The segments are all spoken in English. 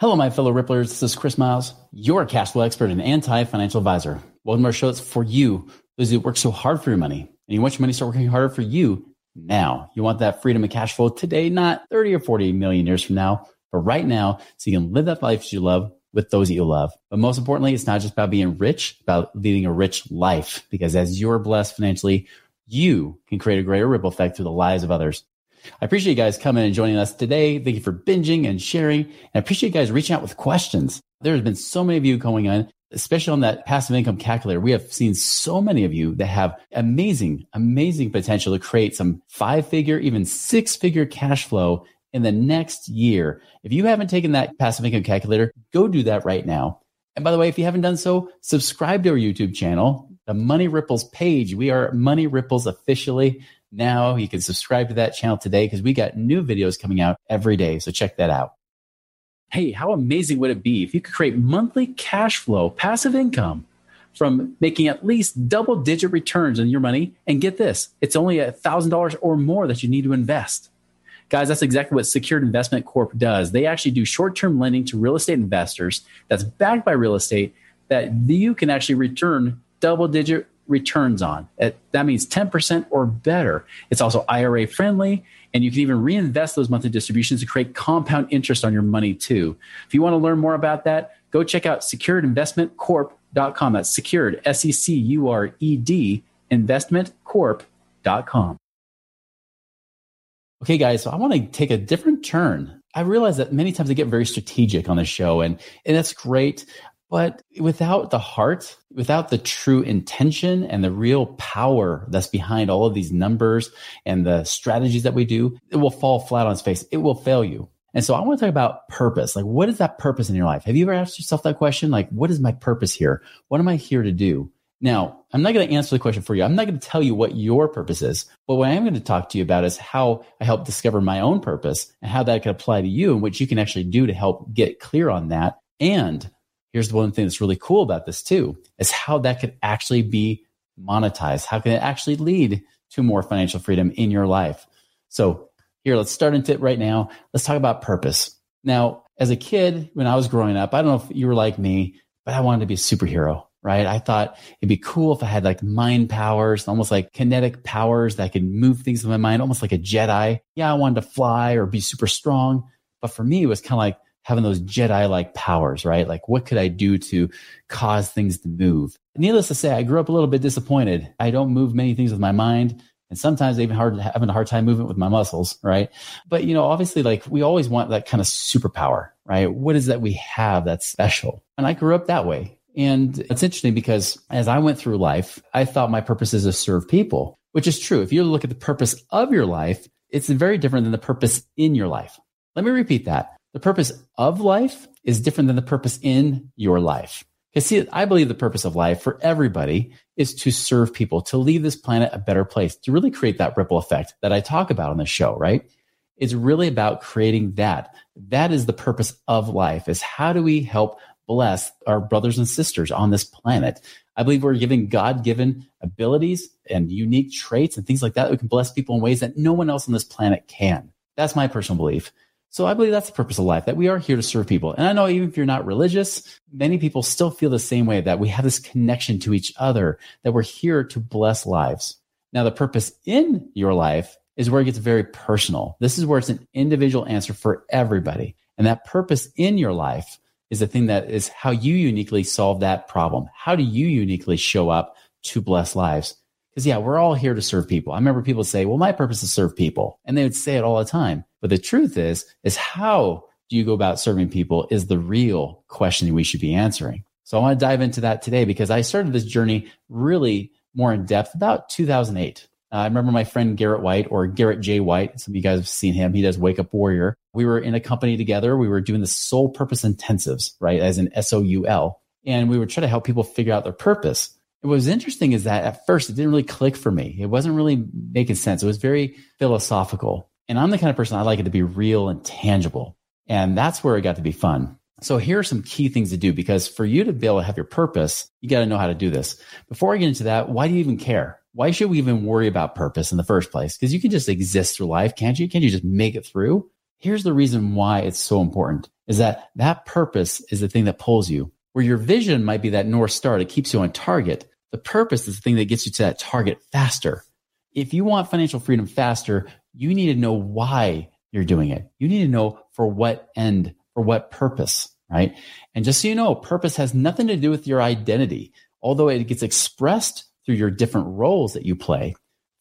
Hello, my fellow Ripplers. This is Chris Miles, your cash flow expert and anti financial advisor. Welcome to our show. It's for you, those who work so hard for your money. And you want your money to start working harder for you now. You want that freedom and cash flow today, not 30 or 40 million years from now, but right now, so you can live that life you love with those that you love. But most importantly, it's not just about being rich, about leading a rich life, because as you're blessed financially, you can create a greater ripple effect through the lives of others. I appreciate you guys coming and joining us today. Thank you for binging and sharing. And I appreciate you guys reaching out with questions. There's been so many of you going on, especially on that passive income calculator. We have seen so many of you that have amazing, amazing potential to create some five figure, even six figure cash flow in the next year. If you haven't taken that passive income calculator, go do that right now. And by the way, if you haven't done so, subscribe to our YouTube channel, the Money Ripples page. We are Money Ripples officially now. You can subscribe to that channel today because we got new videos coming out every day. So check that out. Hey, how amazing would it be if you could create monthly cash flow, passive income from making at least double digit returns on your money? And get this, it's only a $1,000 or more that you need to invest. Guys, that's exactly what Secured Investment Corp does. They actually do short term lending to real estate investors that's backed by real estate that you can actually return double digit returns on. That means 10% or better. It's also IRA friendly, and you can even reinvest those monthly distributions to create compound interest on your money too. If you want to learn more about that, go check out securedinvestmentcorp.com. That's secured, S E C U R E D, investmentcorp.com. Okay, guys, so I want to take a different turn. I realize that many times I get very strategic on the show, and, and that's great. But without the heart, without the true intention and the real power that's behind all of these numbers and the strategies that we do, it will fall flat on its face. It will fail you. And so I want to talk about purpose. Like, what is that purpose in your life? Have you ever asked yourself that question? Like, what is my purpose here? What am I here to do? Now, I'm not going to answer the question for you. I'm not going to tell you what your purpose is. But what I am going to talk to you about is how I help discover my own purpose and how that can apply to you and what you can actually do to help get clear on that and here's the one thing that's really cool about this too is how that could actually be monetized. How can it actually lead to more financial freedom in your life? So here let's start into it right now. Let's talk about purpose. Now as a kid when i was growing up i don't know if you were like me but i wanted to be a superhero right? I thought it'd be cool if i had like mind powers almost like kinetic powers that could move things in my mind almost like a jedi. Yeah i wanted to fly or be super strong but for me it was kind of like having those Jedi like powers, right? Like, what could I do to cause things to move? Needless to say, I grew up a little bit disappointed. I don't move many things with my mind. And sometimes even hard having a hard time moving with my muscles, right? But you know, obviously, like we always want that kind of superpower, right? What is that we have that's special? And I grew up that way. And it's interesting because as I went through life, I thought my purpose is to serve people, which is true. If you look at the purpose of your life, it's very different than the purpose in your life. Let me repeat that. The purpose of life is different than the purpose in your life. Because see, I believe the purpose of life for everybody is to serve people, to leave this planet a better place, to really create that ripple effect that I talk about on the show, right? It's really about creating that. That is the purpose of life is how do we help bless our brothers and sisters on this planet? I believe we're given God given abilities and unique traits and things like that. that we can bless people in ways that no one else on this planet can. That's my personal belief. So I believe that's the purpose of life, that we are here to serve people. And I know even if you're not religious, many people still feel the same way that we have this connection to each other, that we're here to bless lives. Now, the purpose in your life is where it gets very personal. This is where it's an individual answer for everybody. And that purpose in your life is the thing that is how you uniquely solve that problem. How do you uniquely show up to bless lives? Because yeah, we're all here to serve people. I remember people say, well, my purpose is serve people. And they would say it all the time. But the truth is, is how do you go about serving people is the real question we should be answering. So I want to dive into that today because I started this journey really more in depth about 2008. Uh, I remember my friend Garrett White or Garrett J. White. Some of you guys have seen him. He does Wake Up Warrior. We were in a company together. We were doing the soul purpose intensives, right? As in S O U L. And we would try to help people figure out their purpose. What was interesting is that at first it didn't really click for me. It wasn't really making sense. It was very philosophical. And I'm the kind of person I like it to be real and tangible. And that's where it got to be fun. So here are some key things to do because for you to be able to have your purpose, you got to know how to do this. Before I get into that, why do you even care? Why should we even worry about purpose in the first place? Because you can just exist through life, can't you? Can't you just make it through? Here's the reason why it's so important is that that purpose is the thing that pulls you. Where your vision might be that North Star that keeps you on target, the purpose is the thing that gets you to that target faster. If you want financial freedom faster, you need to know why you're doing it. You need to know for what end, for what purpose, right? And just so you know, purpose has nothing to do with your identity, although it gets expressed through your different roles that you play.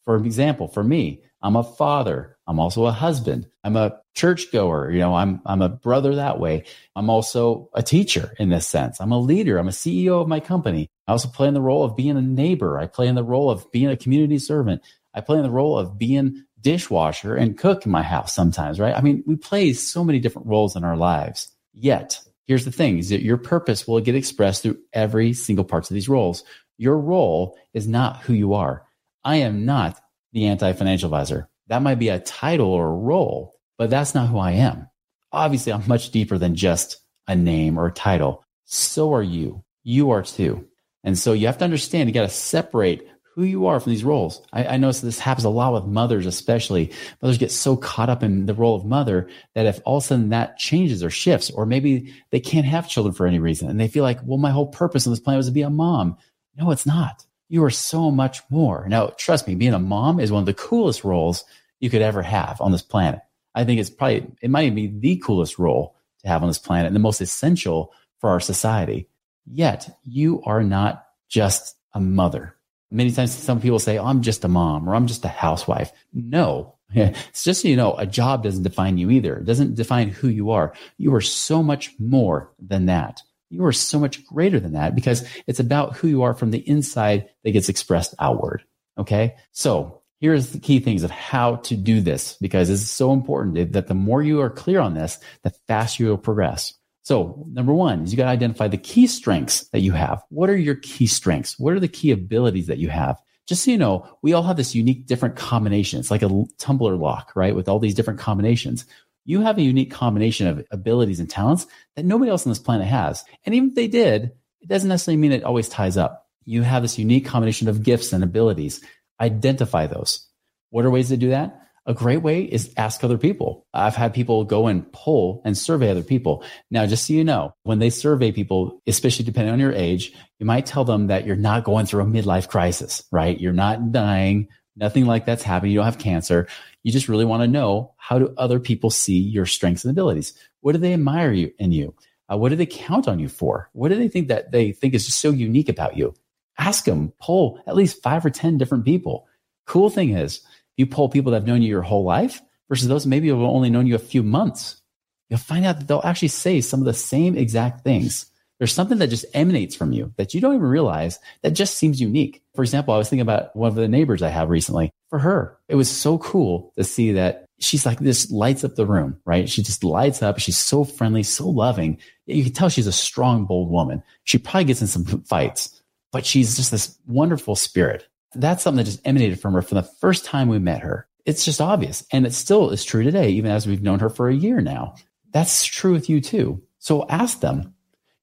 For example, for me, I'm a father. I'm also a husband. I'm a churchgoer. You know, I'm, I'm a brother that way. I'm also a teacher in this sense. I'm a leader. I'm a CEO of my company. I also play in the role of being a neighbor. I play in the role of being a community servant. I play in the role of being dishwasher and cook in my house sometimes, right? I mean, we play so many different roles in our lives. Yet, here's the thing is that your purpose will get expressed through every single parts of these roles. Your role is not who you are. I am not the anti-financial advisor. That might be a title or a role, but that's not who I am. Obviously, I'm much deeper than just a name or a title. So are you. You are too. And so you have to understand, you got to separate who you are from these roles. I, I notice this happens a lot with mothers, especially. Mothers get so caught up in the role of mother that if all of a sudden that changes or shifts, or maybe they can't have children for any reason, and they feel like, well, my whole purpose on this planet was to be a mom. No, it's not. You are so much more. Now, trust me, being a mom is one of the coolest roles you could ever have on this planet. I think it's probably, it might even be the coolest role to have on this planet and the most essential for our society. Yet you are not just a mother. Many times some people say, oh, I'm just a mom or I'm just a housewife. No, it's just so you know, a job doesn't define you either. It doesn't define who you are. You are so much more than that. You are so much greater than that because it's about who you are from the inside that gets expressed outward. Okay. So here's the key things of how to do this because it's so important that the more you are clear on this, the faster you'll progress. So number one is you got to identify the key strengths that you have. What are your key strengths? What are the key abilities that you have? Just so you know, we all have this unique different combination. It's like a tumbler lock, right? With all these different combinations. You have a unique combination of abilities and talents that nobody else on this planet has. And even if they did, it doesn't necessarily mean it always ties up. You have this unique combination of gifts and abilities. Identify those. What are ways to do that? A great way is ask other people. I've had people go and poll and survey other people. Now, just so you know, when they survey people, especially depending on your age, you might tell them that you're not going through a midlife crisis, right? You're not dying. Nothing like that's happening. You don't have cancer. You just really want to know how do other people see your strengths and abilities? What do they admire you in you? Uh, what do they count on you for? What do they think that they think is just so unique about you? Ask them, poll at least five or 10 different people. Cool thing is, you poll people that have known you your whole life versus those maybe have only known you a few months, you'll find out that they'll actually say some of the same exact things. There's something that just emanates from you that you don't even realize that just seems unique. For example, I was thinking about one of the neighbors I have recently. For her, it was so cool to see that she's like this lights up the room, right? She just lights up. She's so friendly, so loving. You can tell she's a strong, bold woman. She probably gets in some fights, but she's just this wonderful spirit that's something that just emanated from her from the first time we met her. It's just obvious. And it still is true today, even as we've known her for a year now. That's true with you too. So ask them.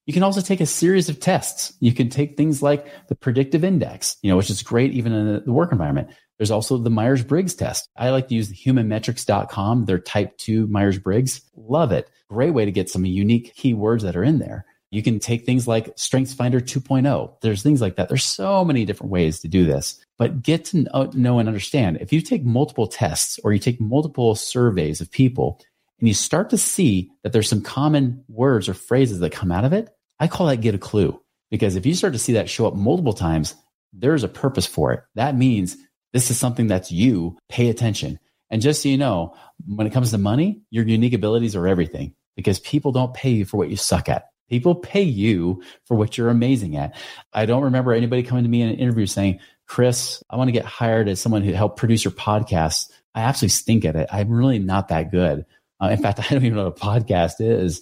You can also take a series of tests. You can take things like the predictive index, you know, which is great even in the work environment. There's also the Myers Briggs test. I like to use the humanmetrics.com, their type two Myers Briggs. Love it. Great way to get some unique keywords that are in there. You can take things like StrengthsFinder 2.0. There's things like that. There's so many different ways to do this, but get to know and understand. If you take multiple tests or you take multiple surveys of people and you start to see that there's some common words or phrases that come out of it, I call that get a clue. Because if you start to see that show up multiple times, there's a purpose for it. That means this is something that's you. Pay attention. And just so you know, when it comes to money, your unique abilities are everything because people don't pay you for what you suck at. People pay you for what you're amazing at. I don't remember anybody coming to me in an interview saying, Chris, I want to get hired as someone who help produce your podcast. I absolutely stink at it. I'm really not that good. Uh, in fact, I don't even know what a podcast is,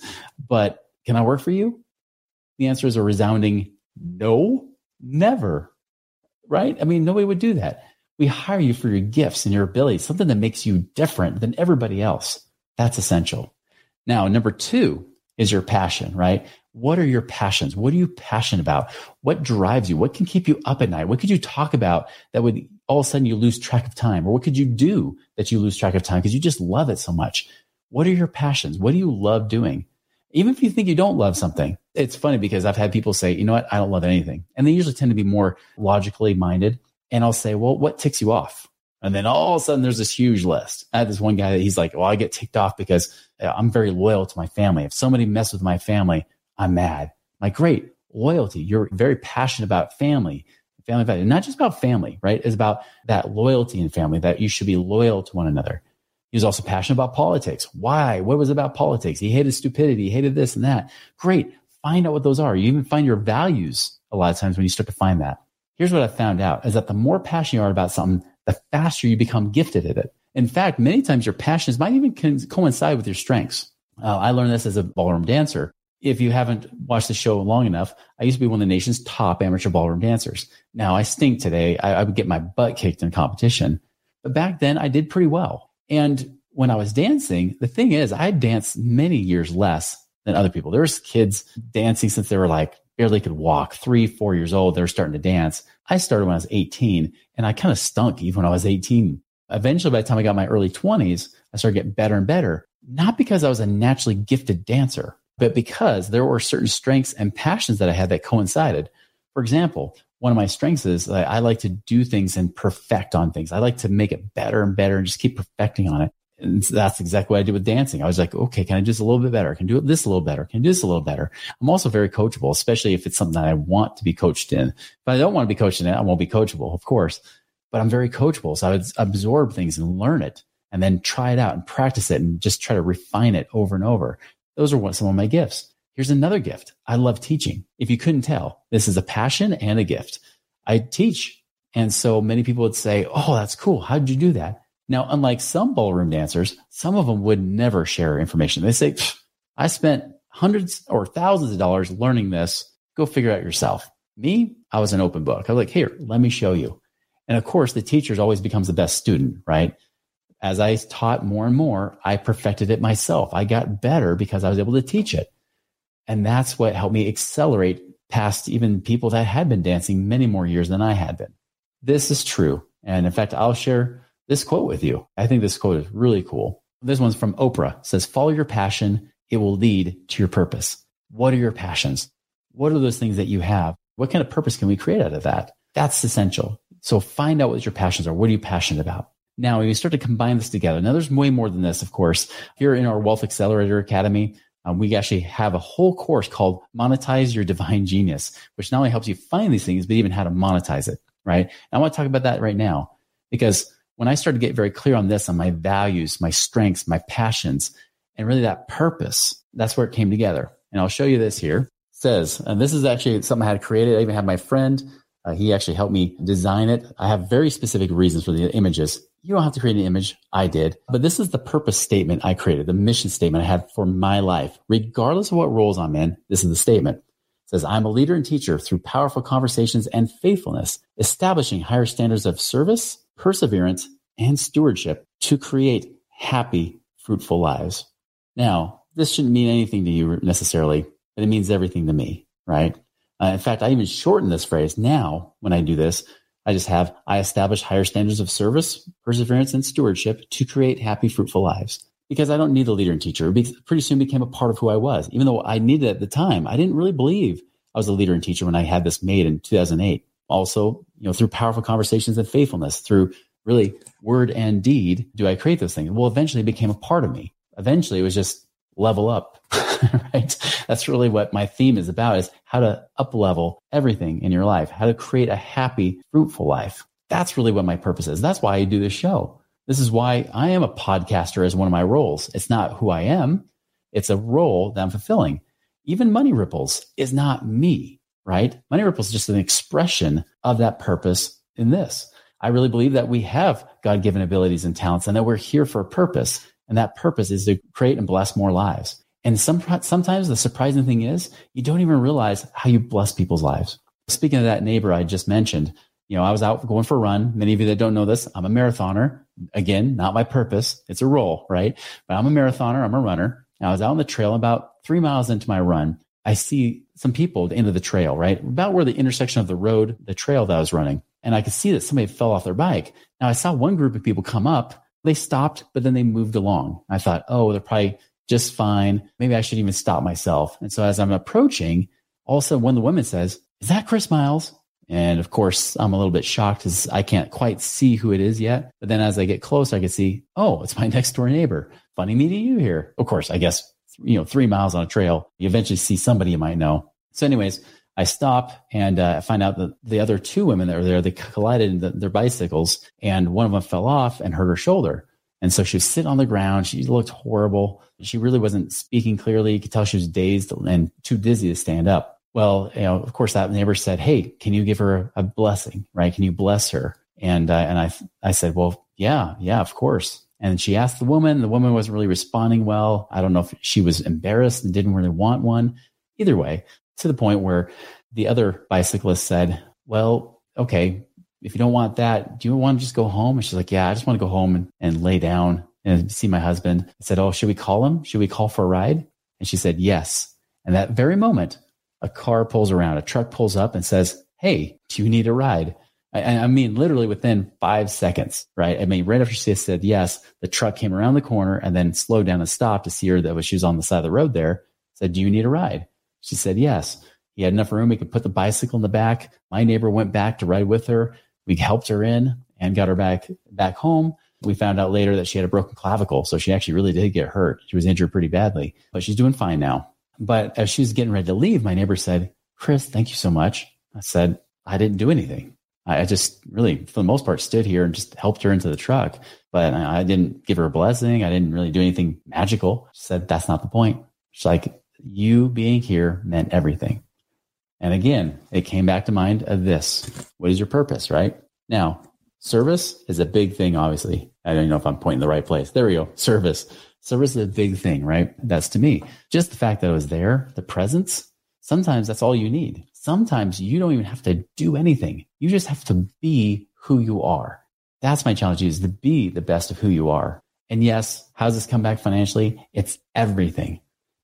but can I work for you? The answer is a resounding no, never. Right? I mean, nobody would do that. We hire you for your gifts and your abilities, something that makes you different than everybody else. That's essential. Now, number two is your passion, right? What are your passions? What are you passionate about? What drives you? What can keep you up at night? What could you talk about that would all of a sudden you lose track of time? Or what could you do that you lose track of time because you just love it so much? What are your passions? What do you love doing? Even if you think you don't love something, it's funny because I've had people say, you know what, I don't love anything. And they usually tend to be more logically minded. And I'll say, well, what ticks you off? And then all of a sudden there's this huge list. I had this one guy that he's like, well, I get ticked off because Uh, I'm very loyal to my family. If somebody messes with my family, I'm mad. Like, great, loyalty. You're very passionate about family, family value, not just about family, right? It's about that loyalty in family that you should be loyal to one another. He was also passionate about politics. Why? What was about politics? He hated stupidity. He hated this and that. Great. Find out what those are. You even find your values a lot of times when you start to find that. Here's what I found out is that the more passionate you are about something, the faster you become gifted at it. In fact, many times your passions might even coincide with your strengths. Uh, I learned this as a ballroom dancer. If you haven't watched the show long enough, I used to be one of the nation's top amateur ballroom dancers. Now I stink today. I, I would get my butt kicked in competition. But back then I did pretty well. And when I was dancing, the thing is, I danced many years less than other people. There was kids dancing since they were like barely could walk, three, four years old. They were starting to dance. I started when I was 18 and I kind of stunk even when I was 18. Eventually, by the time I got my early 20s, I started getting better and better, not because I was a naturally gifted dancer, but because there were certain strengths and passions that I had that coincided. For example, one of my strengths is I like to do things and perfect on things. I like to make it better and better and just keep perfecting on it. And that's exactly what I did with dancing. I was like, okay, can I do this a little bit better? Can I do this a little better? Can I do this a little better? I'm also very coachable, especially if it's something that I want to be coached in. If I don't want to be coached in it, I won't be coachable, of course. But I'm very coachable. So I would absorb things and learn it and then try it out and practice it and just try to refine it over and over. Those are what some of my gifts. Here's another gift. I love teaching. If you couldn't tell, this is a passion and a gift. I teach. And so many people would say, Oh, that's cool. How did you do that? Now, unlike some ballroom dancers, some of them would never share information. They say, I spent hundreds or thousands of dollars learning this. Go figure out yourself. Me, I was an open book. I was like, here, let me show you. And of course, the teacher always becomes the best student, right? As I taught more and more, I perfected it myself. I got better because I was able to teach it. And that's what helped me accelerate past even people that had been dancing many more years than I had been. This is true. And in fact, I'll share this quote with you. I think this quote is really cool. This one's from Oprah. It says, follow your passion. It will lead to your purpose. What are your passions? What are those things that you have? What kind of purpose can we create out of that? That's essential. So find out what your passions are. What are you passionate about? Now, when you start to combine this together, now there's way more than this, of course. Here in our Wealth Accelerator Academy, um, we actually have a whole course called Monetize Your Divine Genius, which not only helps you find these things, but even how to monetize it, right? And I want to talk about that right now because when I started to get very clear on this, on my values, my strengths, my passions, and really that purpose, that's where it came together. And I'll show you this here. It says, and this is actually something I had created. I even had my friend, uh, he actually helped me design it. I have very specific reasons for the images. You don't have to create an image. I did. But this is the purpose statement I created, the mission statement I had for my life. Regardless of what roles I'm in, this is the statement. It says, I'm a leader and teacher through powerful conversations and faithfulness, establishing higher standards of service, perseverance, and stewardship to create happy, fruitful lives. Now, this shouldn't mean anything to you necessarily, but it means everything to me, right? Uh, in fact, I even shorten this phrase. Now, when I do this, I just have, I establish higher standards of service, perseverance, and stewardship to create happy, fruitful lives. Because I don't need a leader and teacher. It pretty soon became a part of who I was. Even though I needed it at the time, I didn't really believe I was a leader and teacher when I had this made in 2008 also, you know, through powerful conversations and faithfulness, through really word and deed, do I create those things? Well, eventually it became a part of me. Eventually it was just level up, right? That's really what my theme is about is how to up level everything in your life, how to create a happy, fruitful life. That's really what my purpose is. That's why I do this show. This is why I am a podcaster as one of my roles. It's not who I am. It's a role that I'm fulfilling. Even Money Ripples is not me right? Money Ripples is just an expression of that purpose in this. I really believe that we have God given abilities and talents and that we're here for a purpose. And that purpose is to create and bless more lives. And some, sometimes the surprising thing is you don't even realize how you bless people's lives. Speaking of that neighbor I just mentioned, you know, I was out going for a run. Many of you that don't know this, I'm a marathoner. Again, not my purpose. It's a role, right? But I'm a marathoner. I'm a runner. I was out on the trail about three miles into my run. I see some people at the end of the trail, right? About where the intersection of the road, the trail that I was running. And I could see that somebody fell off their bike. Now I saw one group of people come up. They stopped, but then they moved along. I thought, oh, they're probably just fine. Maybe I should even stop myself. And so as I'm approaching, also one of the women says, is that Chris Miles? And of course, I'm a little bit shocked because I can't quite see who it is yet. But then as I get close, I can see, oh, it's my next door neighbor. Funny meeting you here. Of course, I guess, you know, three miles on a trail, you eventually see somebody you might know. So, anyways, I stop and uh, find out that the other two women that were there, they collided in the, their bicycles and one of them fell off and hurt her shoulder. And so she was sitting on the ground. She looked horrible. She really wasn't speaking clearly. You could tell she was dazed and too dizzy to stand up. Well, you know, of course, that neighbor said, "Hey, can you give her a blessing? Right? Can you bless her?" And uh, and I I said, "Well, yeah, yeah, of course." And she asked the woman. The woman wasn't really responding well. I don't know if she was embarrassed and didn't really want one. Either way, to the point where the other bicyclist said, Well, okay, if you don't want that, do you want to just go home? And she's like, Yeah, I just want to go home and, and lay down and see my husband. I said, Oh, should we call him? Should we call for a ride? And she said, Yes. And that very moment, a car pulls around, a truck pulls up and says, Hey, do you need a ride? I, I mean, literally within five seconds, right? I mean, right after she said yes, the truck came around the corner and then slowed down and stopped to see her that was she was on the side of the road there. Said, "Do you need a ride?" She said, "Yes." He had enough room. He could put the bicycle in the back. My neighbor went back to ride with her. We helped her in and got her back back home. We found out later that she had a broken clavicle, so she actually really did get hurt. She was injured pretty badly, but she's doing fine now. But as she was getting ready to leave, my neighbor said, "Chris, thank you so much." I said, "I didn't do anything. I just really, for the most part, stood here and just helped her into the truck. But I didn't give her a blessing. I didn't really do anything magical. She said, that's not the point. She's like, you being here meant everything. And again, it came back to mind of this. What is your purpose, right? Now, service is a big thing, obviously. I don't know if I'm pointing the right place. There we go. Service. Service is a big thing, right? That's to me. Just the fact that I was there, the presence, sometimes that's all you need. Sometimes you don't even have to do anything. You just have to be who you are. That's my challenge is to be the best of who you are. And yes, how does this come back financially? It's everything.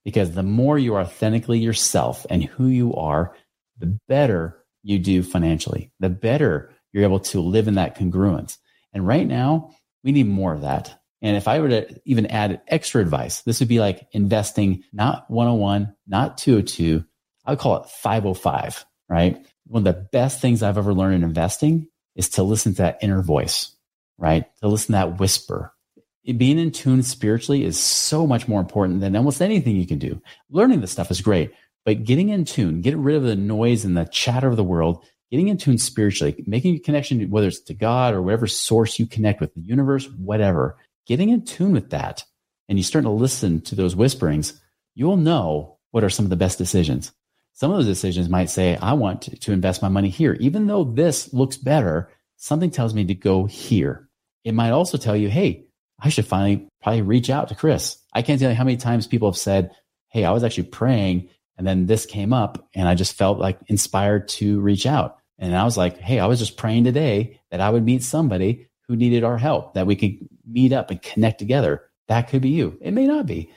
Because the more you are authentically yourself and who you are, the better you do financially, the better you're able to live in that congruence. And right now, we need more of that. And if I were to even add extra advice, this would be like investing not 101, not 202. I would call it 505, right? One of the best things I've ever learned in investing is to listen to that inner voice, right? To listen to that whisper. Being in tune spiritually is so much more important than almost anything you can do. Learning this stuff is great, but getting in tune, getting rid of the noise and the chatter of the world, getting in tune spiritually, making a connection, whether it's to God or whatever source you connect with, the universe, whatever, getting in tune with that, and you start to listen to those whisperings, you'll know what are some of the best decisions. Some of those decisions might say, I want to invest my money here. Even though this looks better, something tells me to go here. It might also tell you, hey, I should finally probably reach out to Chris. I can't tell you how many times people have said, Hey, I was actually praying and then this came up and I just felt like inspired to reach out. And I was like, Hey, I was just praying today that I would meet somebody who needed our help, that we could meet up and connect together. That could be you. It may not be,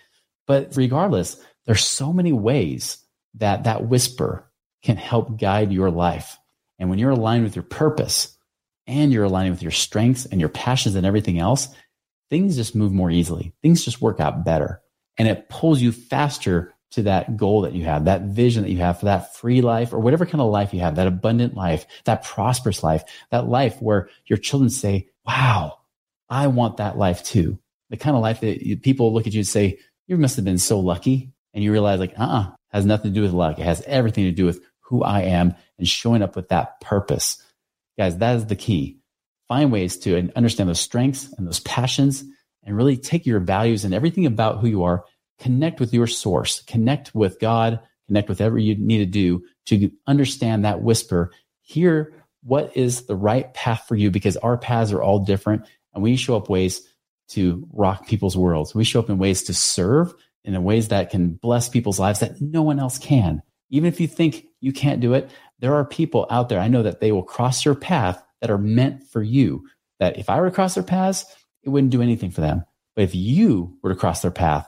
but regardless, there's so many ways that that whisper can help guide your life. And when you're aligned with your purpose and you're aligning with your strengths and your passions and everything else, things just move more easily. Things just work out better and it pulls you faster to that goal that you have, that vision that you have for that free life or whatever kind of life you have, that abundant life, that prosperous life, that life where your children say, wow, I want that life too. The kind of life that people look at you and say, you must have been so lucky. And you realize like, uh uh has nothing to do with luck. It has everything to do with who I am and showing up with that purpose. Guys, that is the key. Find ways to understand those strengths and those passions and really take your values and everything about who you are connect with your source, connect with God, connect with whatever you need to do to understand that whisper, hear what is the right path for you because our paths are all different and we show up ways to rock people's worlds. We show up in ways to serve in ways that can bless people's lives that no one else can. Even if you think you can't do it, there are people out there. I know that they will cross your path that are meant for you. That if I were to cross their paths, it wouldn't do anything for them. But if you were to cross their path,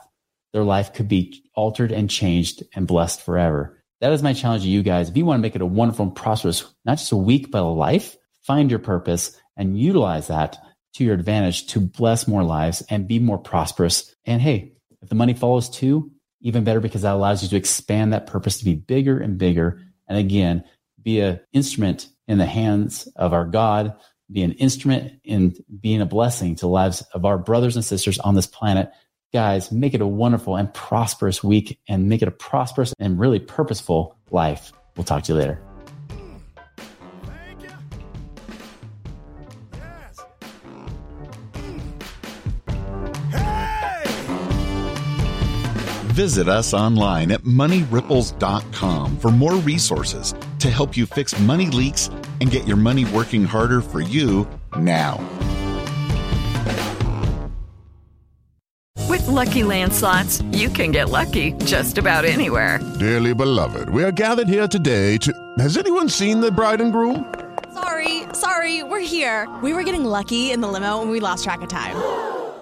their life could be altered and changed and blessed forever. That is my challenge to you guys. If you want to make it a wonderful and prosperous, not just a week, but a life, find your purpose and utilize that to your advantage to bless more lives and be more prosperous. And hey, if the money follows too, even better because that allows you to expand that purpose to be bigger and bigger. And again, be an instrument in the hands of our God, be an instrument in being a blessing to lives of our brothers and sisters on this planet. Guys, make it a wonderful and prosperous week and make it a prosperous and really purposeful life. We'll talk to you later. Visit us online at moneyripples.com for more resources to help you fix money leaks and get your money working harder for you now. With LuckyLand Slots, you can get lucky just about anywhere. Dearly beloved, we are gathered here today to. Has anyone seen the bride and groom? Sorry, sorry, we're here. We were getting lucky in the limo and we lost track of time.